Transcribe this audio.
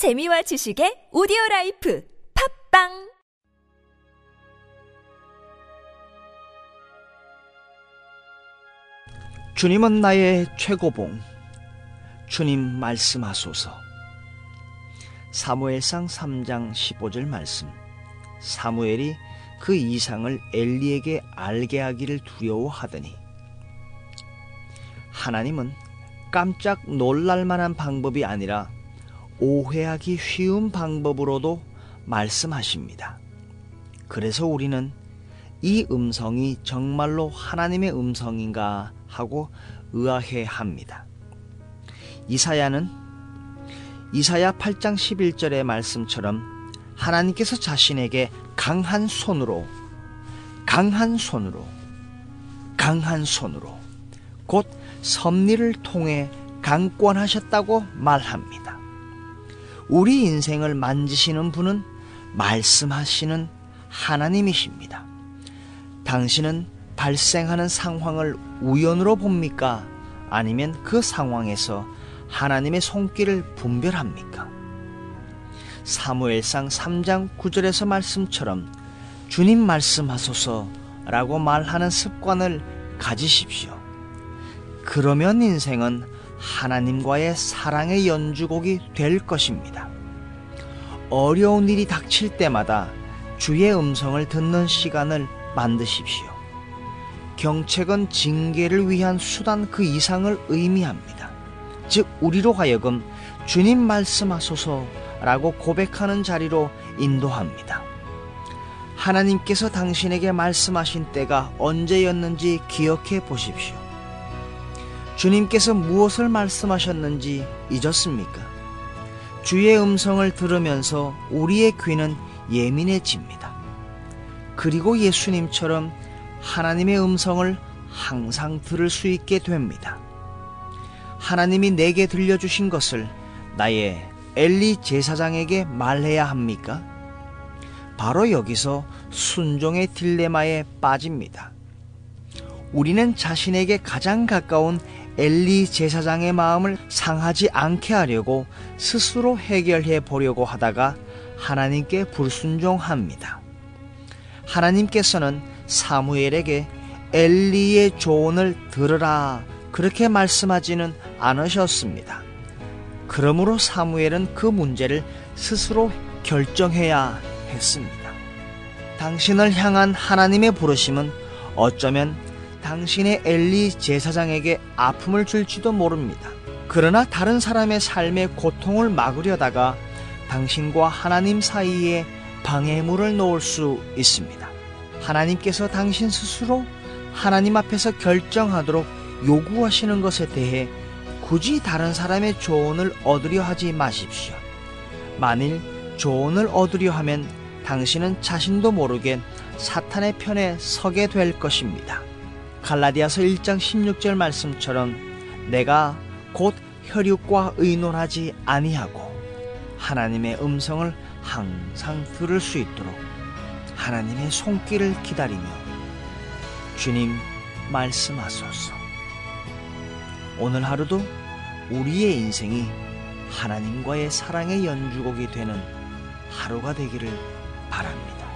재미와 지식의 오디오 라이프 팝빵 주님은 나의 최고봉. 주님 말씀하소서. 사무엘상 3장 15절 말씀. 사무엘이 그 이상을 엘리에게 알게 하기를 두려워하더니 하나님은 깜짝 놀랄 만한 방법이 아니라 오해하기 쉬운 방법으로도 말씀하십니다. 그래서 우리는 이 음성이 정말로 하나님의 음성인가 하고 의아해 합니다. 이사야는 이사야 8장 11절의 말씀처럼 하나님께서 자신에게 강한 손으로 강한 손으로 강한 손으로 곧 섭리를 통해 강권하셨다고 말합니다. 우리 인생을 만지시는 분은 말씀하시는 하나님이십니다. 당신은 발생하는 상황을 우연으로 봅니까? 아니면 그 상황에서 하나님의 손길을 분별합니까? 사무엘상 3장 9절에서 말씀처럼 주님 말씀하소서라고 말하는 습관을 가지십시오. 그러면 인생은 하나님과의 사랑의 연주곡이 될 것입니다. 어려운 일이 닥칠 때마다 주의 음성을 듣는 시간을 만드십시오. 경책은 징계를 위한 수단 그 이상을 의미합니다. 즉, 우리로 하여금 주님 말씀하소서라고 고백하는 자리로 인도합니다. 하나님께서 당신에게 말씀하신 때가 언제였는지 기억해 보십시오. 주님께서 무엇을 말씀하셨는지 잊었습니까? 주의 음성을 들으면서 우리의 귀는 예민해집니다. 그리고 예수님처럼 하나님의 음성을 항상 들을 수 있게 됩니다. 하나님이 내게 들려주신 것을 나의 엘리 제사장에게 말해야 합니까? 바로 여기서 순종의 딜레마에 빠집니다. 우리는 자신에게 가장 가까운 엘리 제사장의 마음을 상하지 않게 하려고 스스로 해결해 보려고 하다가 하나님께 불순종합니다. 하나님께서는 사무엘에게 엘리의 조언을 들으라 그렇게 말씀하지는 않으셨습니다. 그러므로 사무엘은 그 문제를 스스로 결정해야 했습니다. 당신을 향한 하나님의 부르심은 어쩌면 당신의 엘리 제사장에게 아픔을 줄지도 모릅니다. 그러나 다른 사람의 삶의 고통을 막으려다가 당신과 하나님 사이에 방해물을 놓을 수 있습니다. 하나님께서 당신 스스로 하나님 앞에서 결정하도록 요구하시는 것에 대해 굳이 다른 사람의 조언을 얻으려 하지 마십시오. 만일 조언을 얻으려 하면 당신은 자신도 모르게 사탄의 편에 서게 될 것입니다. 갈라디아서 1장 16절 말씀처럼 내가 곧 혈육과 의논하지 아니하고 하나님의 음성을 항상 들을 수 있도록 하나님의 손길을 기다리며 주님 말씀하소서. 오늘 하루도 우리의 인생이 하나님과의 사랑의 연주곡이 되는 하루가 되기를 바랍니다.